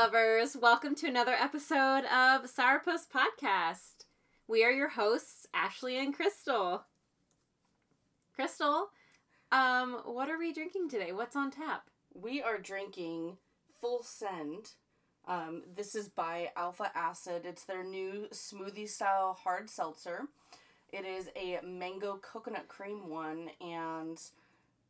Lovers. Welcome to another episode of Sourpuss Podcast. We are your hosts, Ashley and Crystal. Crystal, um, what are we drinking today? What's on tap? We are drinking Full Send. Um, this is by Alpha Acid. It's their new smoothie style hard seltzer. It is a mango coconut cream one, and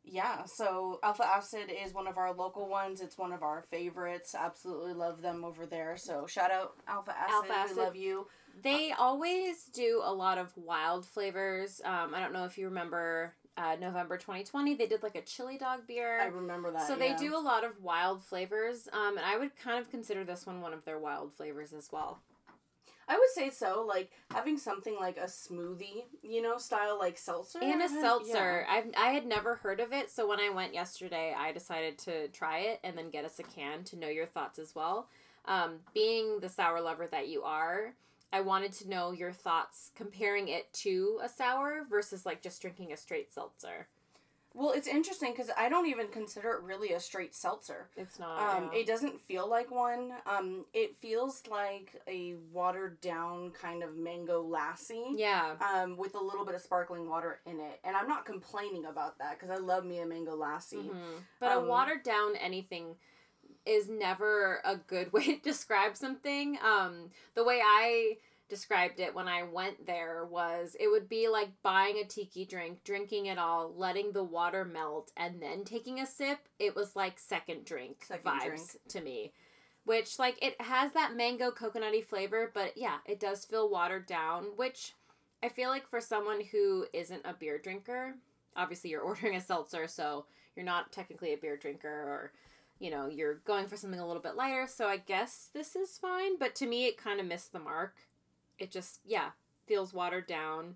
yeah, so Alpha Acid is one of our local ones. It's one of our favorites. Absolutely love them over there. So shout out Alpha Acid. Alpha Acid. We love you. They always do a lot of wild flavors. Um, I don't know if you remember uh, November 2020, they did like a chili dog beer. I remember that. So yeah. they do a lot of wild flavors, um, and I would kind of consider this one one of their wild flavors as well. I would say so. Like having something like a smoothie, you know, style like seltzer And a seltzer. yeah. I've I had never heard of it, so when I went yesterday, I decided to try it and then get us a can to know your thoughts as well. Um, being the sour lover that you are, I wanted to know your thoughts comparing it to a sour versus like just drinking a straight seltzer. Well, it's interesting because I don't even consider it really a straight seltzer. It's not. Um, yeah. it doesn't feel like one. Um, it feels like a watered down kind of mango lassi. yeah. Um, with a little bit of sparkling water in it, and I'm not complaining about that because I love me a mango lassi. Mhm. But a Um, watered down anything is never a good way to describe something. Um, the way I described it when I went there was it would be like buying a tiki drink, drinking it all, letting the water melt, and then taking a sip. It was like second drink Second vibes drink. to me. Which like it has that mango coconutty flavor, but yeah, it does feel watered down, which I feel like for someone who isn't a beer drinker, obviously you're ordering a seltzer, so you're not technically a beer drinker or you know, you're going for something a little bit lighter, so I guess this is fine, but to me it kind of missed the mark. It just yeah, feels watered down.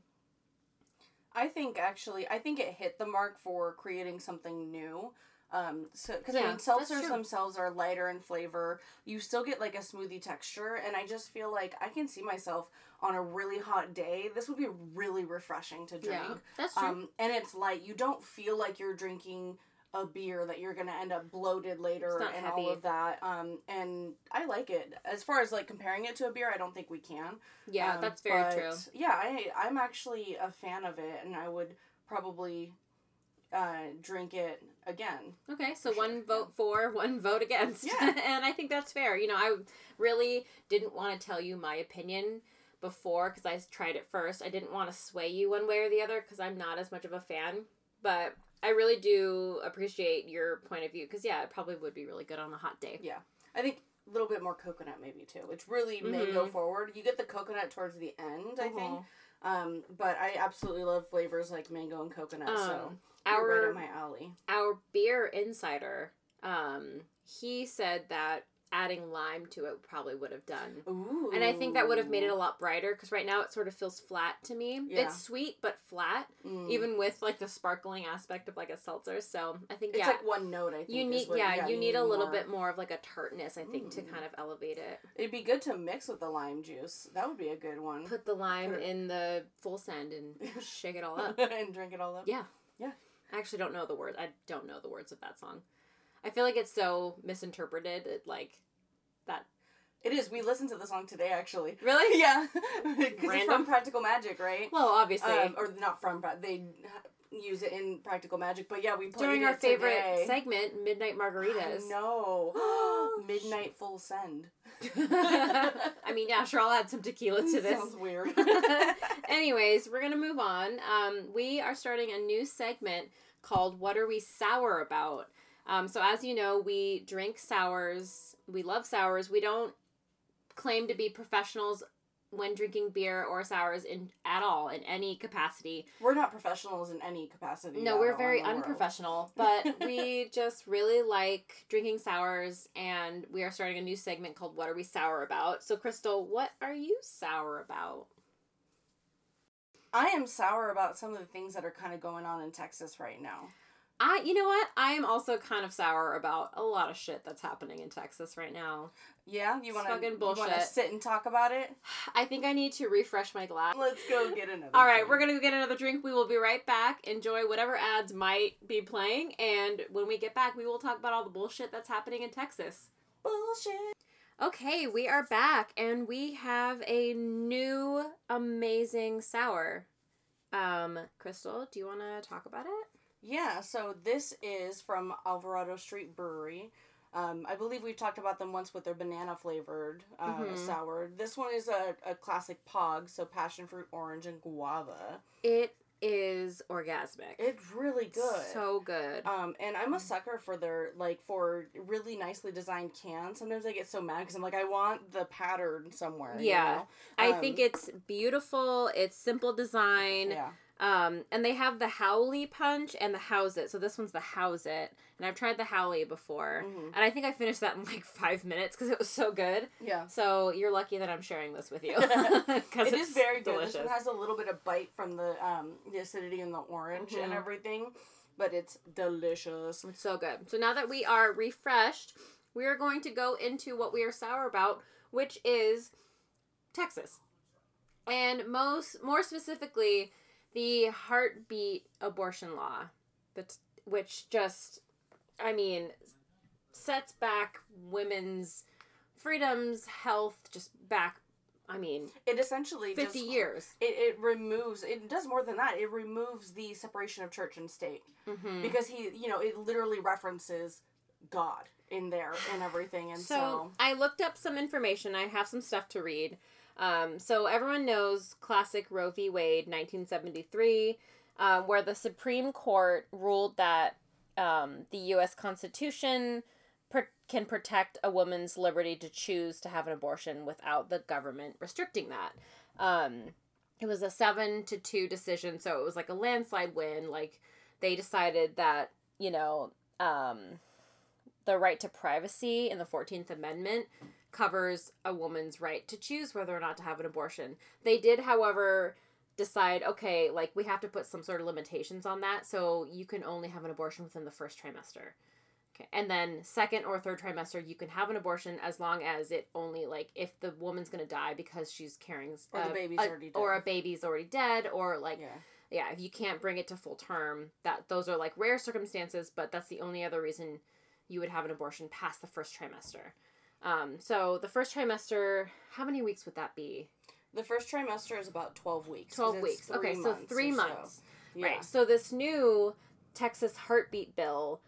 I think actually, I think it hit the mark for creating something new. Um, so because I mean, seltzers themselves are lighter in flavor. You still get like a smoothie texture, and I just feel like I can see myself on a really hot day. This would be really refreshing to drink. yeah, That's Um, and it's light. You don't feel like you're drinking a beer that you're gonna end up bloated later and heavy. all of that. Um, and I like it. As far as like comparing it to a beer, I don't think we can. yeah, Um, that's very but, true. Yeah, I I'm actually a fan of it, and I would probably uh, drink it again. Okay, so For one vote for, one vote against. Yeah. and I think that's fair. You know, I really didn't want to tell you my opinion before because I tried it first. I didn't want to sway you one way or the other because I'm not as much of a fan. But I really do appreciate your point of view because, yeah, it probably would be really good on a hot day. Yeah, I think a little bit more coconut maybe too. which really Mhm. mango forward. You get the coconut towards the end, I think. Mhm. Um, but I absolutely love flavors like mango and coconut. so Um, right our up my alley. our beer insider, um, he said that adding lime to it probably would have done Ooh. And I think that would have made it a lot brighter because right now it sort of feels flat to me. Yeah. It's sweet but flat, Mm. even with like the sparkling aspect of like a seltzer. So I think It's yeah, like one note. I think you need what- yeah, you need a little more. bit more of like a tartness. I think to Mm. kind of elevate it. It'd be good to mix with the lime juice. That would be a good one. Put the lime Put in the full send and shake it all up. and drink it all up. Yeah. Yeah. I actually don't know the words. I don't know the words of that song. I feel like it's so misinterpreted. It, like. It is. We listened to the song today, actually. Really? Yeah, because it's from Practical Magic, right? Well, obviously. Um, or not from, but they use it in Practical Magic. But yeah, we played during our favorite today. segment, Midnight Margaritas. No, midnight full send. I mean, yeah, sure, I'll add some tequila to this. Sounds weird. Anyways, we're gonna move on. Um, we are starting a new segment called "What Are We Sour About?" Um, so, as you know, we drink sours. We love sours. We don't claim to be professionals when drinking beer or sours in at all in any capacity. we're not professionals in any capacity. No, we're very unprofessional, but we just really like drinking sours, and we are starting a new segment called "What Are We Sour About?" So, Crystal, what are you sour about? I am sour about some of the things that are kind of going on in Texas right now. I, you know what? I am also kind of sour about a lot of shit that's happening in Texas right now. Yeah, you want to want to sit and talk about it? I think I need to refresh my glass. Let's go get another. All right, drink. we're gonna go get another drink. We will be right back. Enjoy whatever ads might be playing, and when we get back, we will talk about all the bullshit that's happening in Texas. bullshit. Okay, we are back and we have a new amazing sour. Um, Crystal, do you want to talk about it? Yeah, so this is from Alvarado Street Brewery. Um, I believe we've talked about them once with their banana flavored uh, Mhm. sour. This one is a, a classic POG, so passion fruit, orange, and guava. It is orgasmic. It's really good. So good. Um, and I'm a sucker for their like for really nicely designed cans. Sometimes I get so mad because I'm like, I want the pattern somewhere. you Yeah. know? I um, think it's beautiful. It's simple design. Yeah. Um, and they have the Howley punch and the House It. So this one's the House It, and I've tried the Howley before, Mhm. and I think I finished that in like five minutes because it was so good. Yeah. So you're lucky that I'm sharing this with you. It it's is very good. Delicious. This one has a little bit of bite from the um the acidity and the orange and Mhm. everything, but it's delicious. It's so good. So now that we are refreshed, we are going to go into what we are sour about, which is Texas. And most more specifically, the heartbeat abortion law. That which just I mean sets back women's freedoms, health just back I mean, It essentially 50 just, years. It, it removes. It does more than that. It removes the separation of church and state Mhm. because he, you know, it literally references God in there and everything, and So, so, I looked up some information. I have some stuff to read. Um, so everyone knows classic Roe v. Wade, 1973, um, where the Supreme Court ruled that um, the U.S. Constitution can protect a woman's liberty to choose to have an abortion without the government restricting that. Um, it was a seven to two decision, so it was like a landslide win. Like they decided that you know um, the right to privacy in the 14th Amendment covers a woman's right to choose whether or not to have an abortion. They did, however, decide okay, like we have to put some sort of limitations on that, so you can only have an abortion within the first trimester. Okay. And then second or third trimester, you can have an abortion as long as it only like if the woman's gonna die because she's carrying Or the a- baby's a- already or a dead. baby's already dead, or like yeah. yeah, if you can't bring it to full term, that those are like rare circumstances, but that's the only other reason you would have an abortion past the first trimester. Um, so the first trimester, how many weeks would that be? The first trimester is about twelve weeks. Twelve weeks. Okay, so three or so. months. Yeah. Right. So this new Texas heartbeat bill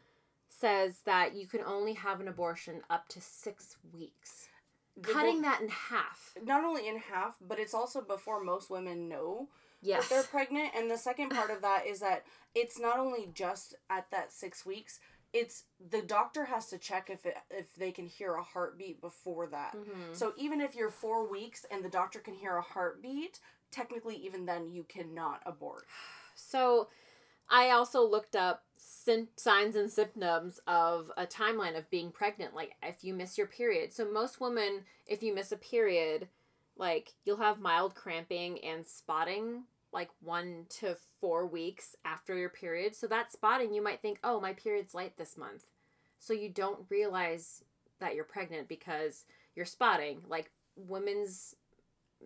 says that you can only have an abortion up to six weeks, The- cutting that in half. not only in half, but it's also before most women know Yes. that they're pregnant. And the second part of that is that it's not only just at that six weeks. It's the doctor has to check if it if they can hear a heartbeat before that. Mhm. So even if you're four weeks and the doctor can hear a heartbeat, technically even then you cannot abort. So I also looked up signs and symptoms of a timeline of being pregnant, like if you miss your period. So most women, if you miss a period, like you'll have mild cramping and spotting like one to four weeks after your period. So that spotting, you might think, oh, my period's light this month. So you don't realize that you're pregnant because you're spotting. Like women's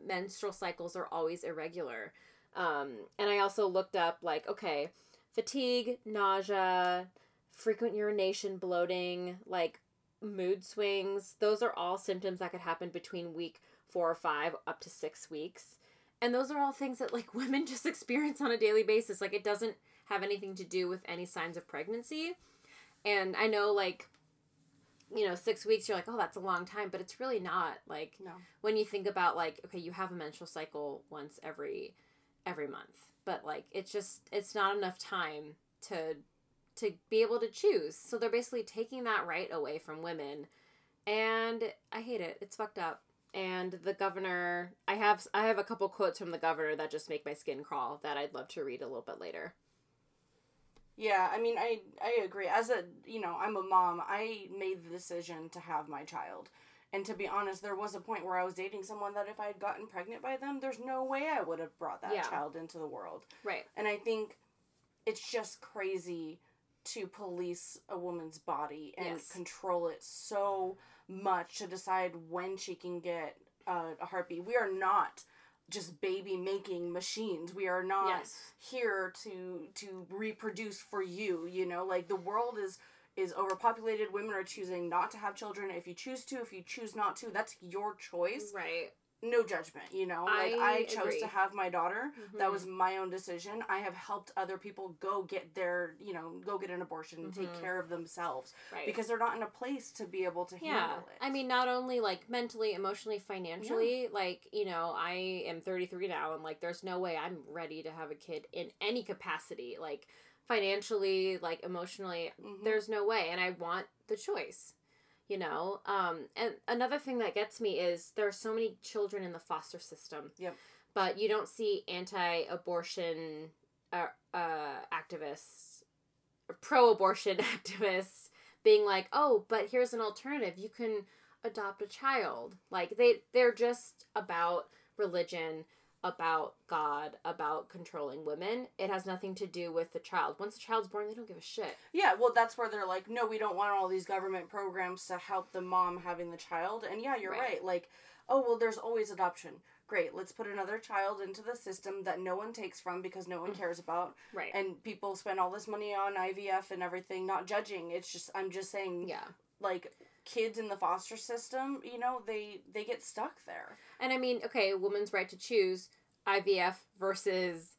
menstrual cycles are always irregular. Um, and I also looked up like, okay, fatigue, nausea, frequent urination, bloating, like mood swings. Those are all symptoms that could happen between week four or five up to six weeks. And those are all things that like women just experience on a daily basis. Like it doesn't have anything to do with any signs of pregnancy. And I know like you know, six weeks, you're like, oh, that's a long time, but it's really not. Like, No. when you think about like, okay, you have a menstrual cycle once every every month, but like, it's just it's not enough time to to be able to choose. So they're basically taking that right away from women, and I hate it. It's fucked up. And the governor, I have I have a couple quotes from the governor that just make my skin crawl that I'd love to read a little bit later. Yeah, I mean, I I agree. As a you know, I'm a mom. I made the decision to have my child, and to be honest, there was a point where I was dating someone that if I had gotten pregnant by them, there's no way I would have brought that Yeah. child into the world. Right. And I think it's just crazy to police a woman's body and Yes. control it so much to decide when she can get uh, a heartbeat. We are not just baby making machines. We are not Yes. here to to reproduce for you, you know? Like the world is is overpopulated. Women are choosing not to have children. If you choose to, if you choose not to, that's your choice. Right. No judgment, you know. Like I I, chose agree. to have my daughter. That Mhm. was my own decision. I have helped other people go get their, you know, go get an abortion and take Mhm. care of themselves Right. because they're not in a place to be able to yeah handle it. i mean not only like mentally emotionally financially like you know i am 33 now and like there's no way i'm ready to have a kid in any capacity like financially like emotionally Mhm. there's no way and i want the choice you know um and another thing that gets me is there are so many children in the foster system. Yep. but you don't see anti-abortion uh, uh activists pro-abortion activists being like oh but here's an alternative. You can adopt a child. Like they they're just about religion about god about controlling women it has nothing to do with the child once the child's born they don't give a shit Yeah, well, that's where they're like, no, we don't want all these government programs to help the mom having the child. And yeah, you're Right. right. Like, oh, well, there's always adoption. Great, let's put another child into the system that no one takes from because no one mm-hmm. cares about. right And people spend all this money on IVF and everything, not judging. It's just, I'm just saying, yeah like, kids in the foster system, you know, they they get stuck there. And I mean, okay, a woman's right to choose IVF versus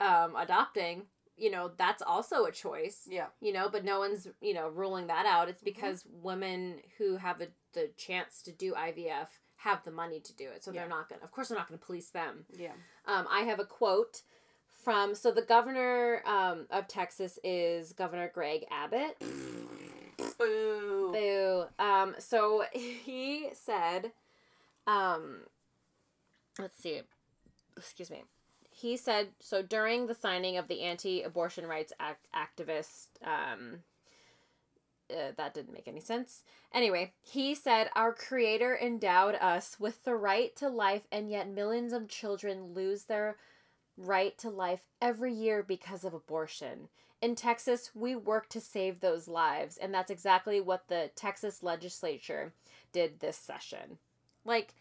um, adopting, you know, that's also a choice, Yeah. you know, but no one's, you know, ruling that out. It's because women who have a, the chance to do IVF have the money to do it. So Yeah. they're not going to, of course, they're not going to police them. Yeah. Um, I have a quote from, so the governor um, of Texas is Governor Greg Abbott. Boo. Boo. Um, so he said, um, let's see, excuse me. He said, so during the signing of the anti abortion rights act activist, um, uh, that didn't make any sense. Anyway, he said, Our Creator endowed us with the right to life, and yet millions of children lose their right to life every year because of abortion. In Texas, we work to save those lives, and that's exactly what the Texas legislature did this session. Like,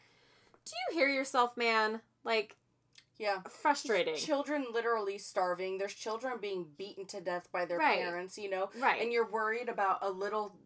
do you hear yourself, man? Like, Yeah. frustrating. Children literally starving. There's children being beaten to death by their Right. parents, you know? Right. And you're worried about a little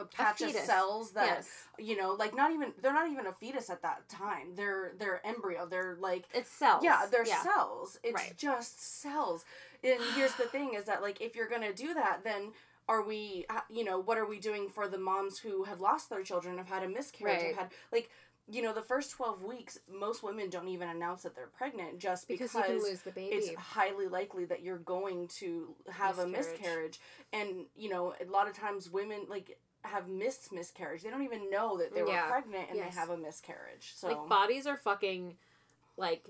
a patch of cells that yes. you know, like not even they're not even a fetus at that time. They're they're embryo. They're like It's cells. yeah, they're cells. It's Right. just cells. And here's the thing is that like if you're going to do that then are we uh, you know, what are we doing for the moms who have lost their children, have had a miscarriage, Right. have had like you know, the first 12 weeks, most women don't even announce that they're pregnant just Because, because, you can lose the baby. it's highly likely that you're going to have a Miscarriage. miscarriage. And, you know, a lot of times women, like, have missed miscarriage. They don't even know that they were Yeah. pregnant and Yes. they have a miscarriage. So, Like bodies are fucking like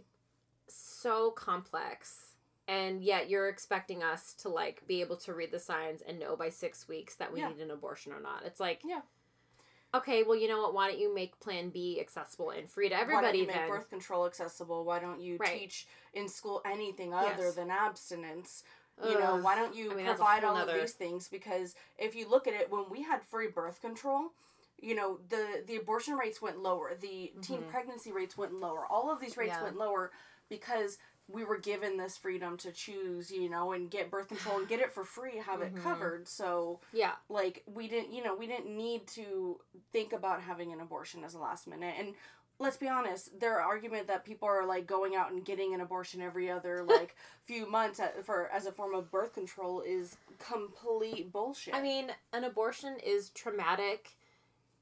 so complex. And yet you're expecting us to like be able to read the signs and know by 6 weeks that we Yeah. need an abortion or not. It's like Yeah. Okay, well, you know what? Why don't you make plan B accessible and free to why don't everybody you make then? birth control accessible? Why don't you Right. teach in school anything other Yes. than abstinence? You know, why don't you I mean, provide all of these things? Because if you look at it, when we had free birth control, you know, the the abortion rates went lower, the teen pregnancy rates went lower, all of these rates Mm-hmm. Yeah. went lower because we were given this freedom to choose, you know, and get birth control and get it for free, have Mm-hmm. it covered. So, Yeah. like, we didn't, you know, we didn't need to think about having an abortion as a last minute. And let's be honest, their argument that people are like going out and getting an abortion every other like few months at, for as a form of birth control is complete bullshit. I mean, an abortion is traumatic.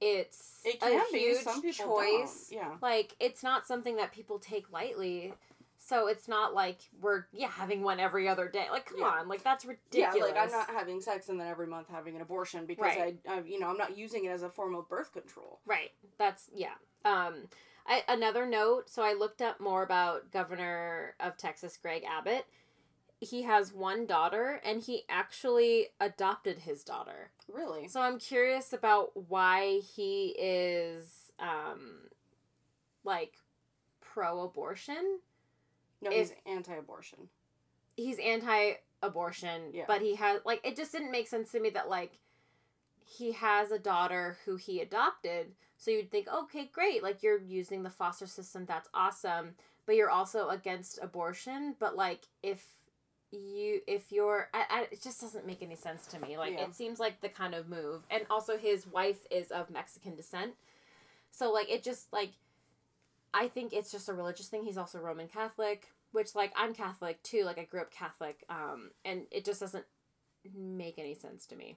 It's it a be. huge Some choice. don't. Yeah. Like it's not something that people take lightly. So it's not like we're yeah having one every other day. Like come Yeah. on, like that's ridiculous. Yeah, like I'm not having sex and then every month having an abortion because Right. I, I, you know, I'm not using it as a form of birth control. Right. That's yeah. Um I, another note, so I looked up more about Governor of Texas Greg Abbott. He has one daughter and he actually adopted his daughter. Really? So I'm curious about why he is um like pro abortion. No, If- he's anti-abortion. He's anti abortion, Yeah. but he has like it just didn't make sense to me that like he has a daughter who he adopted. So you'd think, okay, great, like you're using the foster system, that's awesome. But you're also against abortion. But like if you if you're I, I, it just doesn't make any sense to me like Yeah. it seems like the kind of move and also his wife is of mexican descent so like it just like i think it's just a religious thing he's also roman catholic which like i'm catholic too like i grew up catholic um and it just doesn't make any sense to me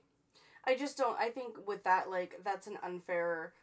I just don't. I think with that, like, that's an unfair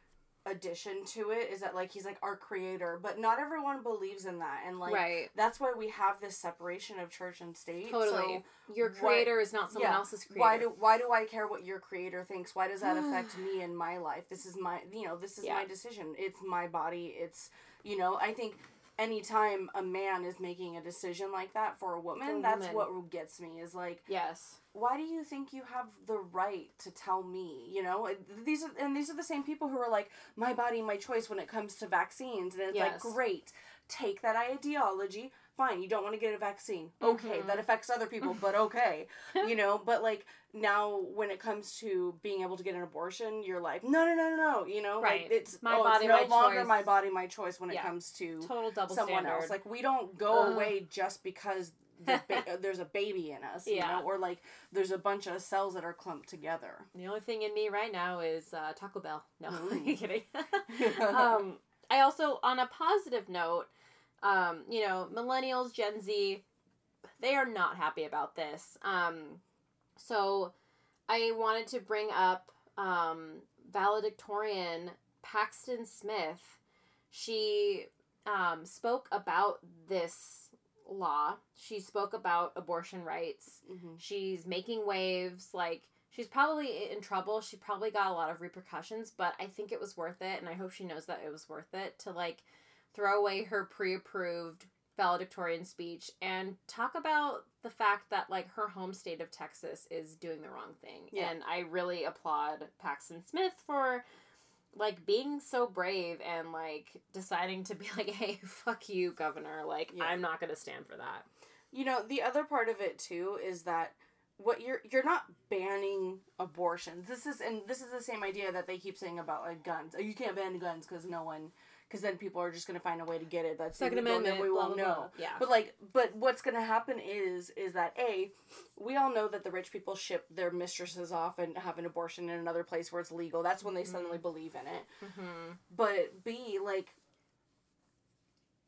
addition to it. Is that like he's like our creator, but not everyone believes in that, and like right that's why we have this separation of church and state. totally So your why- creator is not someone yeah, else's creator why do why do I care what your creator thinks? Why does that affect me in my life? This is my you know this is Yeah. my decision. It's my body. It's you know I think anytime a man is making a decision like that for a woman, a that's woman. what gets me. Is like yes why do you think you have the right to tell me you know these are and these are the same people who are like my body my choice when it comes to vaccines and it's Yes. like great take that ideology fine you don't want to get a vaccine okay Mhm. that affects other people but okay you know but like now when it comes to being able to get an abortion you're like no no no no no you know Right. like it's My oh, body, it's no my longer choice. my body my choice when it comes to total double someone standard else like we don't go Ugh. away just because the ba- uh, there's a baby in us you Yeah. know or like there's a bunch of cells that are clumped together The only thing in me right now is uh, Taco Bell. No. I'm kidding. um, I also, on a positive note, um, you know, millennials, Gen Z, they are not happy about this. Um, so I wanted to bring up um, valedictorian Paxton Smith. She um, spoke about this law. She spoke about abortion rights. mm-hmm. She's making waves. Like, she's probably in trouble. She probably got a lot of repercussions, but I think it was worth it. And I hope she knows that it was worth it to, like, throw away her pre approved valedictorian speech and talk about the fact that, like, her home state of Texas is doing the wrong thing. Yeah. And I really applaud Paxton Smith for. Like being so brave and like deciding to be like, hey, fuck you, governor. Like, Yeah. I'm not gonna stand for that. you know the other part of it too is that what you're you're not banning abortions this is and this is the same idea that they keep saying about like guns oh, you can't ban guns because no one because then people are just going to find a way to get it that's Second Amendment, then we won't know blah. Yeah. But like, but what's gonna happen is is that a, we all know that the rich people ship their mistresses off and have an abortion in another place where it's legal. That's when they Mm-hmm. suddenly believe in it. hmm But b, like,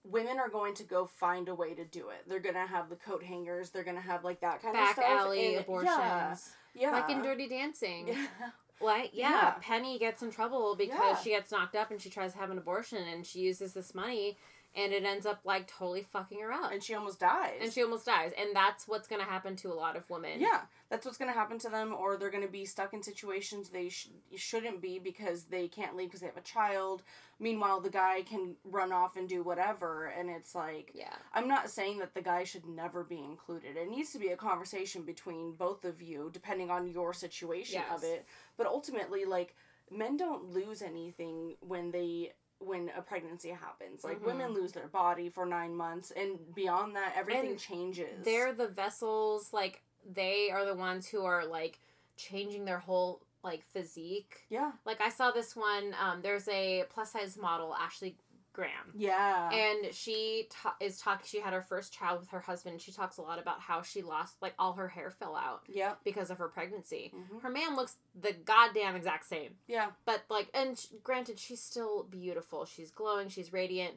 women are going to go find a way to do it. They're gonna have the coat hangers. They're gonna have like that kind of stuff. Back alley and- abortions. Yeah, yeah. Like in Dirty Dancing. Yeah. Like, yeah, Yeah. Penny gets in trouble because Yeah. she gets knocked up and she tries to have an abortion and she uses this money and it ends up like totally fucking her up. and she almost dies. And she almost dies. And that's what's going to happen to a lot of women. Yeah, that's what's going to happen to them, or they're going to be stuck in situations they sh- shouldn't be because they can't leave because they have a child. Meanwhile, the guy can run off and do whatever, and it's like, Yeah. I'm not saying that the guy should never be included. It needs to be a conversation between both of you, depending on your situation of it. But ultimately, like, men don't lose anything when they when a pregnancy happens. Like Mhm. women lose their body for nine months, and beyond that, everything And changes. They're the vessels, like, they are the ones who are like changing their whole like physique. yeah, Like, I saw this one, um, there's a plus size model, Ashley Graham. yeah, and she ta- is talking she had her first child with her husband she talks a lot about how she lost like all her hair fell out yep. because of her pregnancy Mhm. her man looks the goddamn exact same Yeah. but like and sh- granted she's still beautiful she's glowing she's radiant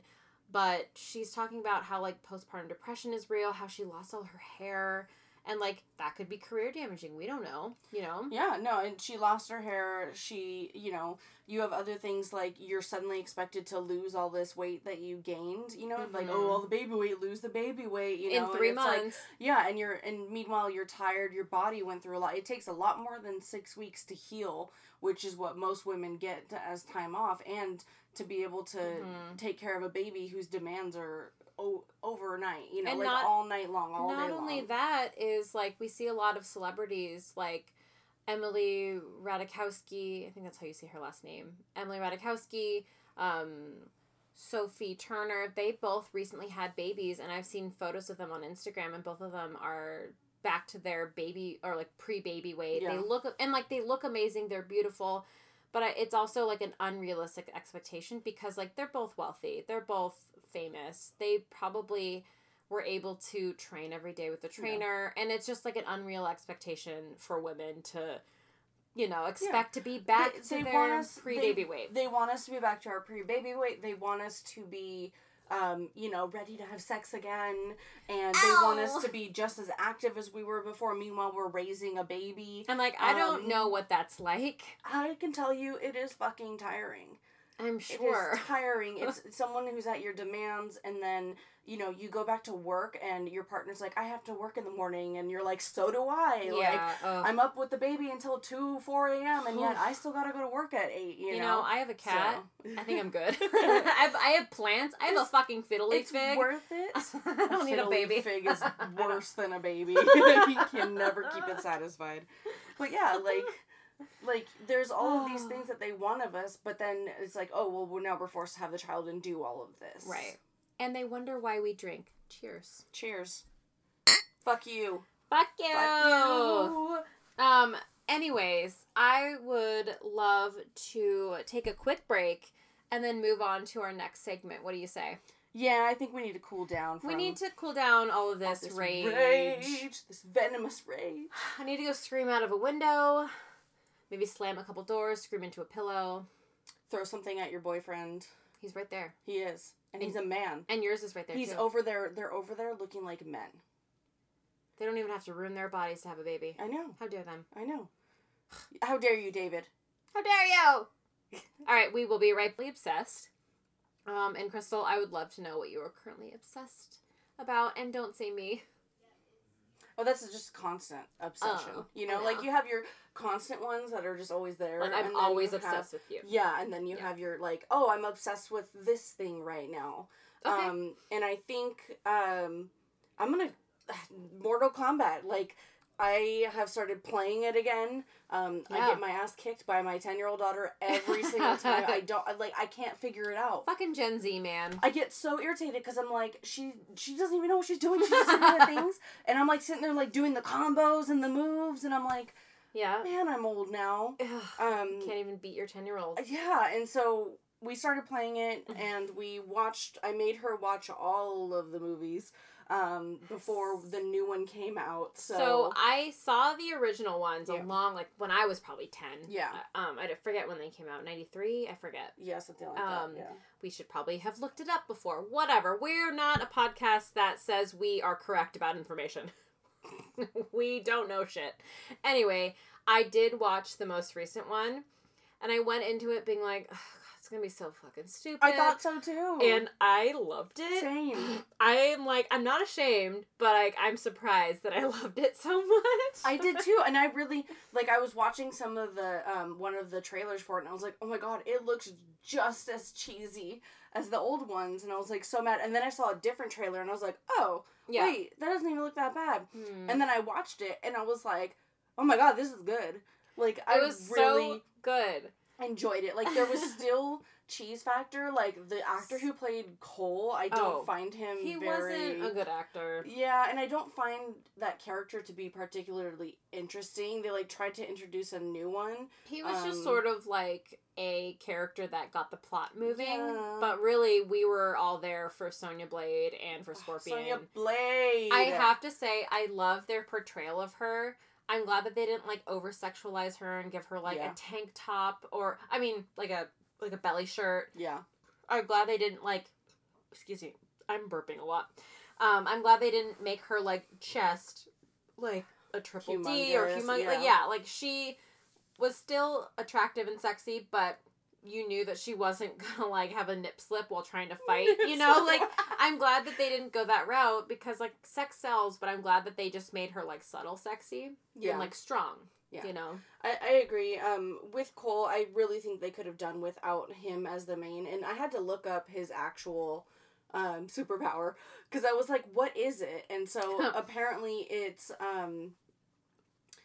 but she's talking about how like postpartum depression is real how she lost all her hair and like that could be career damaging we don't know you know Yeah, no, and she lost her hair. She, you know, you have other things like you're suddenly expected to lose all this weight that you gained. You know, like Mhm. oh, all the baby weight, lose the baby weight. You know, in three it's like- months yeah, and you're and meanwhile you're tired. Your body went through a lot. It takes a lot more than six weeks to heal, which is what most women get as time off, and to be able to Mhm. take care of a baby whose demands are o- overnight. You know, And like not- all night long, all not only long. that is like we see a lot of celebrities like Emily Ratajkowski, I think that's how you say her last name. Emily Ratajkowski, um, Sophie Turner, they both recently had babies and I've seen photos of them on Instagram and both of them are back to their baby or like pre-baby weight. Yeah. They look and like they look amazing, they're beautiful. But it's also like an unrealistic expectation because like they're both wealthy. They're both famous. They probably we're able to train every day with the trainer and it's just like an unreal expectation for women to you know expect to be back They- to they their us- pre-baby weight They want us to be back to our pre-baby weight. They want us to be, um, you know, ready to have sex again, and they want us to be just as active as we were before. Meanwhile, we're raising a baby. and like i don't Um, know what that's like I can tell you, it is fucking tiring. I'm sure is tiring. It's someone who's at your demands, and then you know you go back to work, and your partner's like, "I have to work in the morning," and you're like, "So do I." Like, yeah ugh. I'm up with the baby until two, four a.m. and yet I still gotta go to work at eight. You, you, know, know, i have a cat So- i think i'm good I, have, I have plants i have a fucking fiddly it's fig worth it. i don't need a baby Fig is worse than a baby. he can never keep it satisfied. But yeah, like, like there's all of these things that they want of us, but then it's like, oh well, we're now we're forced to have the child and do all of this. right and they wonder why we drink cheers Cheers. Fuck you. fuck you Fuck you. Um, anyways, I would love to take a quick break and then move on to our next segment. What do you say? Yeah, I think we need to cool down. From we need to cool down all of all this, rage. rage, this venomous rage. I need to go scream out of a window, maybe slam a couple doors, scream into a pillow. Throw something at your boyfriend. He's right there. He is, and he's a man. And yours is right there He's too. over there. They're over there looking like men. they don't even have to ruin their bodies to have a baby. I know. How dare them? I know. How dare you, David? How dare you? all right, we will be rightfully obsessed. Um, and Crystal, I would love to know what you are currently obsessed about, and don't say me. Oh, that's just constant obsession. Oh, you know, like you have your constant ones that are just always there. Like I'm and always you have- obsessed with you. Yeah, and then you Yeah. have your like, oh, I'm obsessed with this thing right now. Okay. Um, and I think um, I'm gonna Mortal Kombat. Like, I have started playing it again. Um, I get my ass kicked by my ten year old daughter every single time. I don't I, like. I can't figure it out. Fucking Gen Z, man. I get so irritated because I'm like, she she doesn't even know what she's doing. She's doing the things, and I'm like sitting there like doing the combos and the moves, and I'm like, Yeah. man, I'm old now. Um, Can't even beat your 10 year old. yeah, and so we started playing it, Mm-hmm. and we watched. I made her watch all of the movies um, before the new one came out. So, So, I saw the original ones Yeah. along, like, when I was probably 10. Yeah. Uh, Um, I forget when they came out. 93? I forget. yeah, something like um, that. Yeah. We should probably have looked it up before. Whatever. We're not a podcast that says we are correct about information. we don't know shit. Anyway, I did watch the most recent one, and I went into it being like, "Ugh, it's gonna be so fucking stupid. I thought so too. and I loved it. same. I'm like, I'm not ashamed, but like, I'm surprised that I loved it so much. I did too, and I really like. I was watching some of the um one of the trailers for it, and I was like, "Oh my god, it looks just as cheesy as the old ones," and I was like so mad. And then I saw a different trailer, and I was like, "Oh, Yeah. wait, that doesn't even look that bad." Hmm. And then I watched it, and I was like, "Oh my god, this is good." Like I was really so good. Enjoyed it. Like there was still cheese factor. Like the actor who played Cole, I don't Oh, find him He very. wasn't a good actor. Yeah, and I don't find that character to be particularly interesting. They like tried to introduce a new one. He was just Um, sort of like a character that got the plot moving, Yeah. but really we were all there for Sonya Blade and for Scorpion. Sonya Blade. I have to say I love their portrayal of her. I'm glad that they didn't like over sexualize her and give her like Yeah. a tank top or I mean like a like a belly shirt. Yeah. I'm glad they didn't like excuse me, I'm burping a lot. Um, I'm glad they didn't make her like chest like a triple D or Humongous, humongous. Like, yeah. yeah, like she was still attractive and sexy, but you knew that she wasn't gonna like have a nip slip while trying to fight. You know, like I'm glad that they didn't go that route because like sex sells, but I'm glad that they just made her like subtle sexy yeah. and like strong. Yeah. You know. I, I agree. Um, with Cole, I really think they could have done without him as the main, and I had to look up his actual um, superpower because I was like, "What is it?" And so apparently, it's um,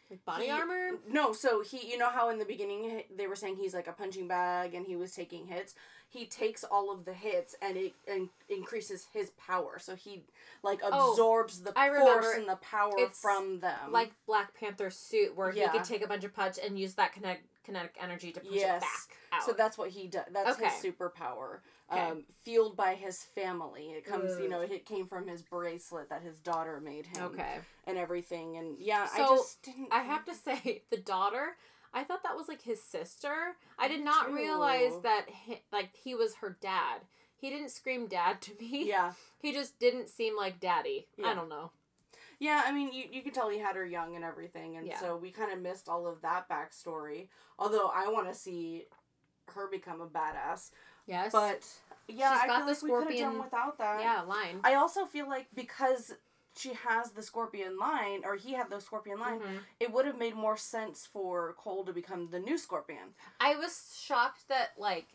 Like body he- armor? No, so he, you know how in the beginning they were saying he's like a punching bag and he was taking hits. he takes all of the hits and it and increases his power. So he like Oh, absorbs the I force and the power from them. like Black Panther's suit, where he could take a bunch of punch and use that kinetic kinetic energy to push Yes. it back out. So that's what he does. That's Okay. his superpower. Okay. Um, fueled by his family. It comes, you know, it came from his bracelet that his daughter made him. okay. And everything. And yeah, I just didn't. I have to say, the daughter. I thought that was like his sister. I did not too. realize that he, like he was her dad. He didn't scream dad to me. Yeah. He just didn't seem like daddy. Yeah. I don't know. Yeah, I mean, you, you could tell he had her young and everything. And Yeah. so we kind of missed all of that backstory. Although I want to see her become a badass. Yes. But yeah, She's I got feel the like we could have scorpion- done without that. yeah, line. I also feel like because she has the scorpion line, or he had the scorpion line, Mhm. it would have made more sense for Cole to become the new scorpion. I was shocked that like,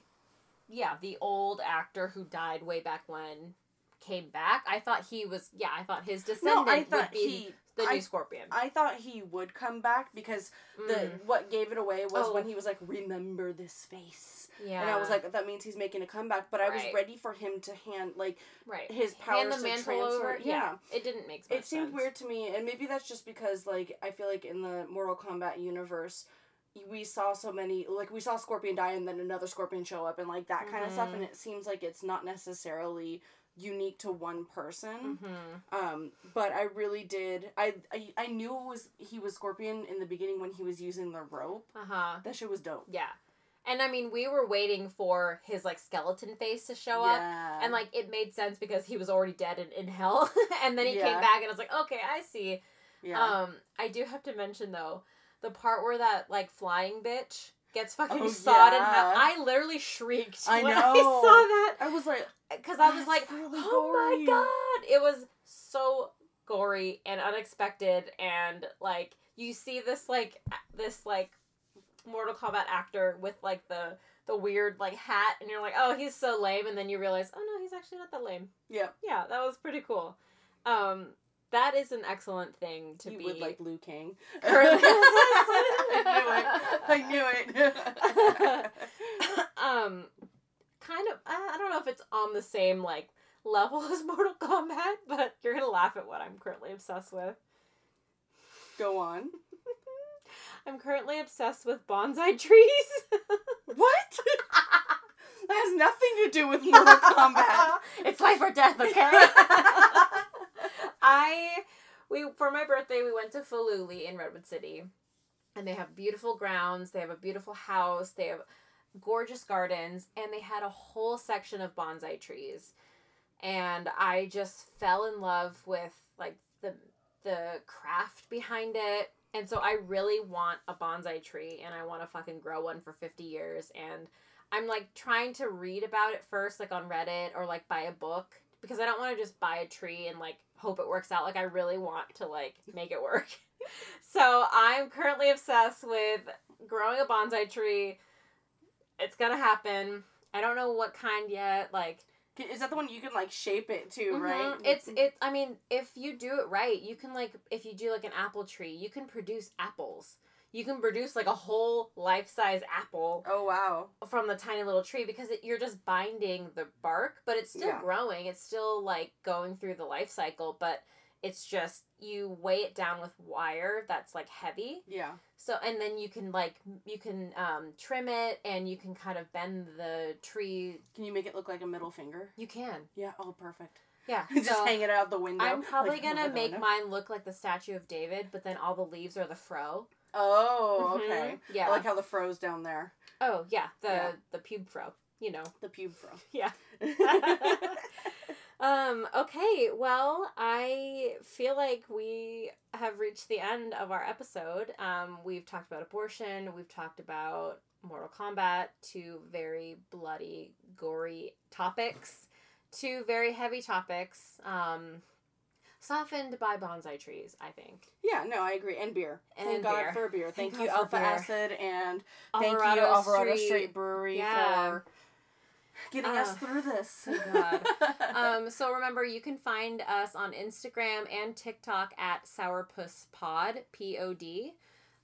yeah, the old actor who died way back when came back. I thought he was. Yeah, I thought his descendant No, I would thought be he. The I- new Scorpion. I thought he would come back because the Mm. what gave it away was Oh. when he was like, "Remember this face," yeah, and I was like, "That means he's making a comeback." But I was ready for him to hand like right. his Hand powers the to mantle transfer. over. Yeah. it didn't make. Much it seemed sense. weird to me, and maybe that's just because like I feel like in the Mortal Kombat universe. We saw so many, like we saw Scorpion die and then another Scorpion show up and like that kind of stuff, and it seems like it's not necessarily unique to one person. Mhm. Um, but I really did. I, I I knew it was he was Scorpion in the beginning when he was using the rope. Uh huh. That shit was dope. Yeah, and I mean, we were waiting for his like skeleton face to show up. And like it made sense because he was already dead in, in hell, and then he Yeah. came back, and I was like, okay, I see. yeah. Um, I do have to mention though, the part where that like flying bitch gets fucking Oh, sawed in half. I literally shrieked I when I saw that I was like, because I was like, really oh gory." my god, it was so gory and unexpected, and like you see this like this like Mortal Kombat actor with like the the weird like hat, and you're like, oh, he's so lame, and then you realize, oh no, he's actually not that lame. yeah, Yeah, that was pretty cool. Um, that is an excellent thing to you be. would like Liu Kang. Currently- I knew it. I knew it. um, kind of. I I don't know if it's on the same like level as Mortal Kombat, but you're gonna laugh at what I'm currently obsessed with. Go on. I'm currently obsessed with bonsai trees. What? that has nothing to do with Mortal Kombat. it's life or death, okay? I we for my birthday we went to Filoli in Redwood City, and they have beautiful grounds. They have a beautiful house. They have gorgeous gardens, and they had a whole section of bonsai trees, and I just fell in love with like the the craft behind it. And so I really want a bonsai tree and I want to fucking grow one for 50 years and I'm like trying to read about it first like on Reddit or like buy a book because I don't want to just buy a tree and like hope it works out like I really want to like make it work. so I'm currently obsessed with growing a bonsai tree. It's to happen. I don't know what kind yet like Is that the one you can like shape it too, Mhm. right? It's it. I mean, if you do it right, you can like if you do like an apple tree, you can produce apples. You can produce like a whole life size apple Oh wow. from the tiny little tree because it, you're just binding the bark, but it's still Yeah. growing. It's still like going through the life cycle, but it's just you weigh it down with wire that's like heavy. Yeah. So and then you can like you can um, trim it and you can kind of bend the tree. Can you make it look like a middle finger? You can. Yeah. Oh, perfect. Yeah. Just so- hang it out the window. I'm probably Like, gonna make mine look like the Statue of David, but then all the leaves are the fro. Oh, Mhm. okay. Yeah. I like how the fro's down there. oh yeah, the Yeah. the pube fro. You know. The pube fro. Yeah. Um. Okay. Well, I feel like we have reached the end of our episode. Um. We've talked about abortion. We've talked about Mortal Kombat. Two very bloody, gory topics. Two very heavy topics. Um. Softened by bonsai trees, I think. yeah, no, I agree. And beer. And Thank God beer. for beer. Thank Thank, you, Alpha beer. Acid, and thank you, Alvarado Alvarado Street. Street, Brewery, Yeah. for getting us Ah, through this. um, so remember, you can find us on Instagram and TikTok at Sourpuss Pod, P O D.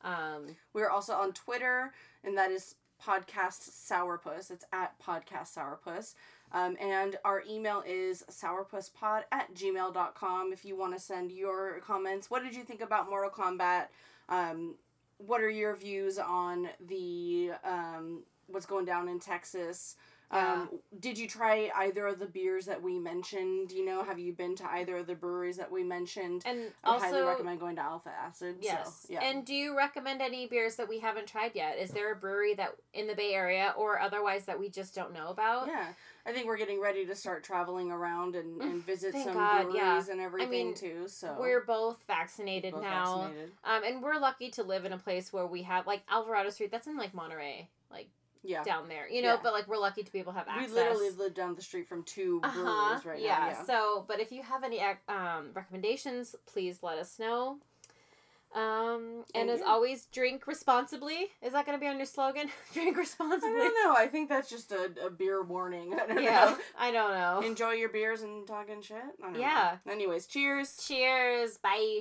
Um, We're also on Twitter, and that is podcast sourpuss. It's at podcast sourpuss. Um, and our email is sourpusspod at gmail.com if you want to send your comments. What did you think about Mortal Kombat? Um, what are your views on the um, what's going down in Texas? Um, did you try either of the beers that we mentioned? You know, have you been to either of the breweries that we mentioned? And I also, highly recommend going to Alpha Acid. Yes. So, yeah. And do you recommend any beers that we haven't tried yet? Is there a brewery that in the Bay Area or otherwise that we just don't know about? yeah, I think we're getting ready to start traveling around and, and visit Thank some God, breweries yeah. and everything I mean, too. So We're both vaccinated both now. vaccinated. Um, and we're lucky to live in a place where we have like Alvarado Street. That's in like Monterey, like Yeah, down there, you know. Yeah. But like we're lucky to be able to have access. we literally live down the street from two breweries uh-huh. right yeah. now. Yeah. So, but if you have any um, recommendations, please let us know. Um, and as always, drink responsibly. Is that going to be our new slogan? drink responsibly. I don't know. I think that's just a, a beer warning. I don't Yeah, know. I don't know. Enjoy your beers and talking shit. I don't Yeah. Know. Anyways, cheers. Cheers. Bye.